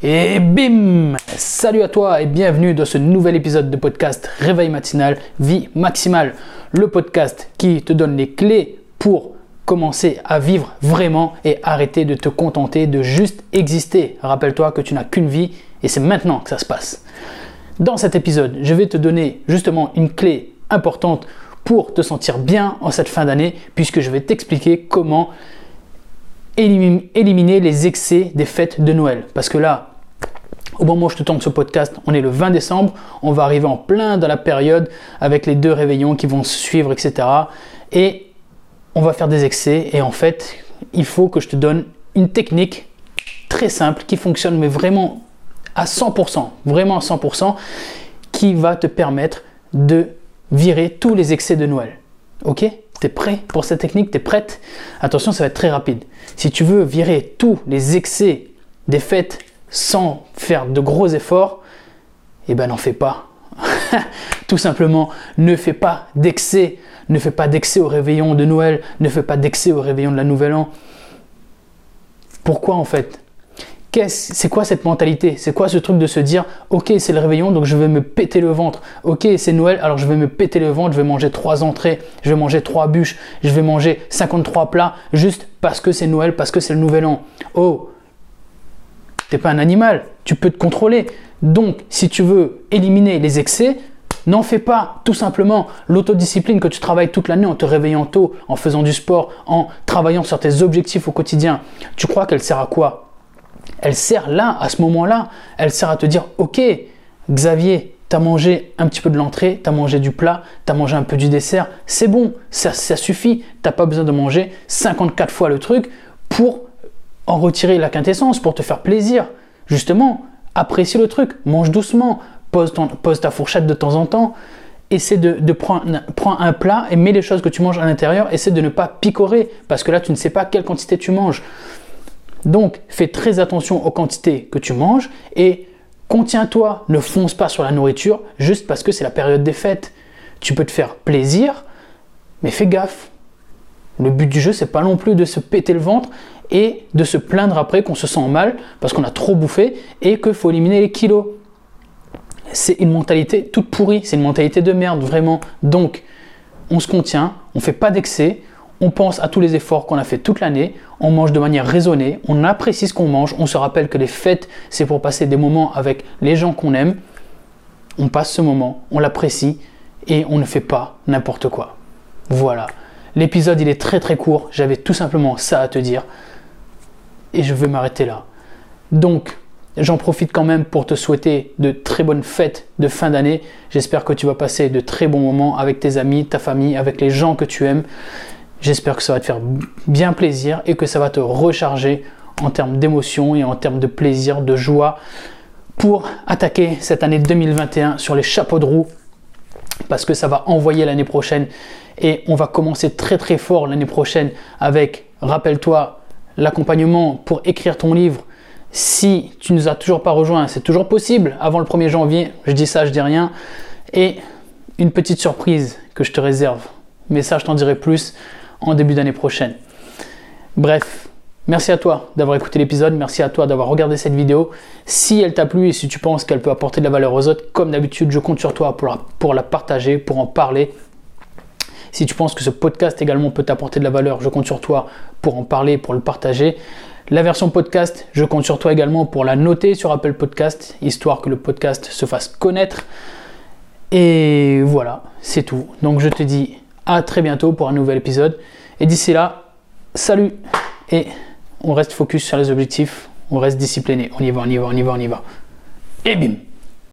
Et bim Salut à toi et bienvenue dans ce nouvel épisode de podcast Réveil matinal, vie maximale. Le podcast qui te donne les clés pour commencer à vivre vraiment et arrêter de te contenter de juste exister. Rappelle-toi que tu n'as qu'une vie et c'est maintenant que ça se passe. Dans cet épisode, je vais te donner justement une clé importante pour te sentir bien en cette fin d'année puisque je vais t'expliquer comment éliminer les excès des fêtes de Noël. Parce que là, au moment où je te tourne ce podcast, on est le 20 décembre, on va arriver en plein dans la période avec les deux réveillons qui vont se suivre, etc. Et on va faire des excès et en fait, il faut que je te donne une technique très simple qui fonctionne mais vraiment à 100%, vraiment à 100%, qui va te permettre de virer tous les excès de Noël. Ok? T'es prêt pour cette technique? T'es prête? Attention, ça va être très rapide. Si tu veux virer tous les excès des fêtes sans faire de gros efforts, eh ben n'en fais pas. Tout simplement, ne fais pas d'excès. Ne fais pas d'excès au réveillon de Noël. Ne fais pas d'excès au réveillon de la Nouvelle An. Pourquoi en fait? C'est quoi cette mentalité? C'est quoi ce truc de se dire, ok, c'est le réveillon, donc je vais me péter le ventre. Ok, c'est Noël, alors je vais me péter le ventre, je vais manger trois entrées, je vais manger trois bûches, je vais manger 53 plats, juste parce que c'est Noël, parce que c'est le nouvel an. Oh, t'es pas un animal, tu peux te contrôler. Donc, si tu veux éliminer les excès, N'en fais pas, tout simplement. L'autodiscipline que tu travailles toute l'année en te réveillant tôt, en faisant du sport, en travaillant sur tes objectifs au quotidien, tu crois qu'elle sert à quoi? Elle sert là, à ce moment-là, elle sert à te dire, ok, Xavier, tu as mangé un petit peu de l'entrée, tu as mangé du plat, tu as mangé un peu du dessert, c'est bon, ça, ça suffit, t'as pas besoin de manger 54 fois le truc pour en retirer la quintessence, pour te faire plaisir. Justement, apprécie le truc, mange doucement, pose, ta fourchette de temps en temps, essaie de, prendre, prends un plat et mets les choses que tu manges à l'intérieur, essaie de ne pas picorer, parce que là tu ne sais pas quelle quantité tu manges. Donc, fais très attention aux quantités que tu manges et contiens-toi, ne fonce pas sur la nourriture juste parce que c'est la période des fêtes. Tu peux te faire plaisir, mais fais gaffe. Le but du jeu, c'est pas non plus de se péter le ventre et de se plaindre après qu'on se sent mal parce qu'on a trop bouffé et qu'il faut éliminer les kilos. C'est une mentalité toute pourrie, c'est une mentalité de merde, vraiment. Donc, on se contient, on fait pas d'excès, on pense à tous les efforts qu'on a fait toute l'année, on mange de manière raisonnée, on apprécie ce qu'on mange, on se rappelle que les fêtes, c'est pour passer des moments avec les gens qu'on aime. On passe ce moment, on l'apprécie et on ne fait pas n'importe quoi. Voilà. L'épisode, il est très très court, j'avais tout simplement ça à te dire et je vais m'arrêter là. Donc, j'en profite quand même pour te souhaiter de très bonnes fêtes de fin d'année. J'espère que tu vas passer de très bons moments avec tes amis, ta famille, avec les gens que tu aimes. J'espère que ça va te faire bien plaisir et que ça va te recharger en termes d'émotion et en termes de plaisir, de joie pour attaquer cette année 2021 sur les chapeaux de roue parce que ça va envoyer l'année prochaine et on va commencer très très fort l'année prochaine avec, rappelle-toi, l'accompagnement pour écrire ton livre. Si tu ne nous as toujours pas rejoint, c'est toujours possible avant le 1er janvier. Je dis ça, je dis rien. Et une petite surprise que je te réserve. Mais ça, je t'en dirai plus en début d'année prochaine. Bref, merci à toi d'avoir écouté l'épisode, merci à toi d'avoir regardé cette vidéo. Si elle t'a plu et si tu penses qu'elle peut apporter de la valeur aux autres, comme d'habitude, je compte sur toi pour la, pour la partager, pour en parler. Si tu penses que ce podcast également peut t'apporter de la valeur, je compte sur toi pour en parler, pour le partager. La version podcast, je compte sur toi également pour la noter sur Apple Podcast, histoire que le podcast se fasse connaître. Et voilà, c'est tout. Donc je te dis à très bientôt pour un nouvel épisode. Et d'ici là, salut Et on reste focus sur les objectifs, on reste discipliné. On y va, on y va, on y va, on y va. Et bim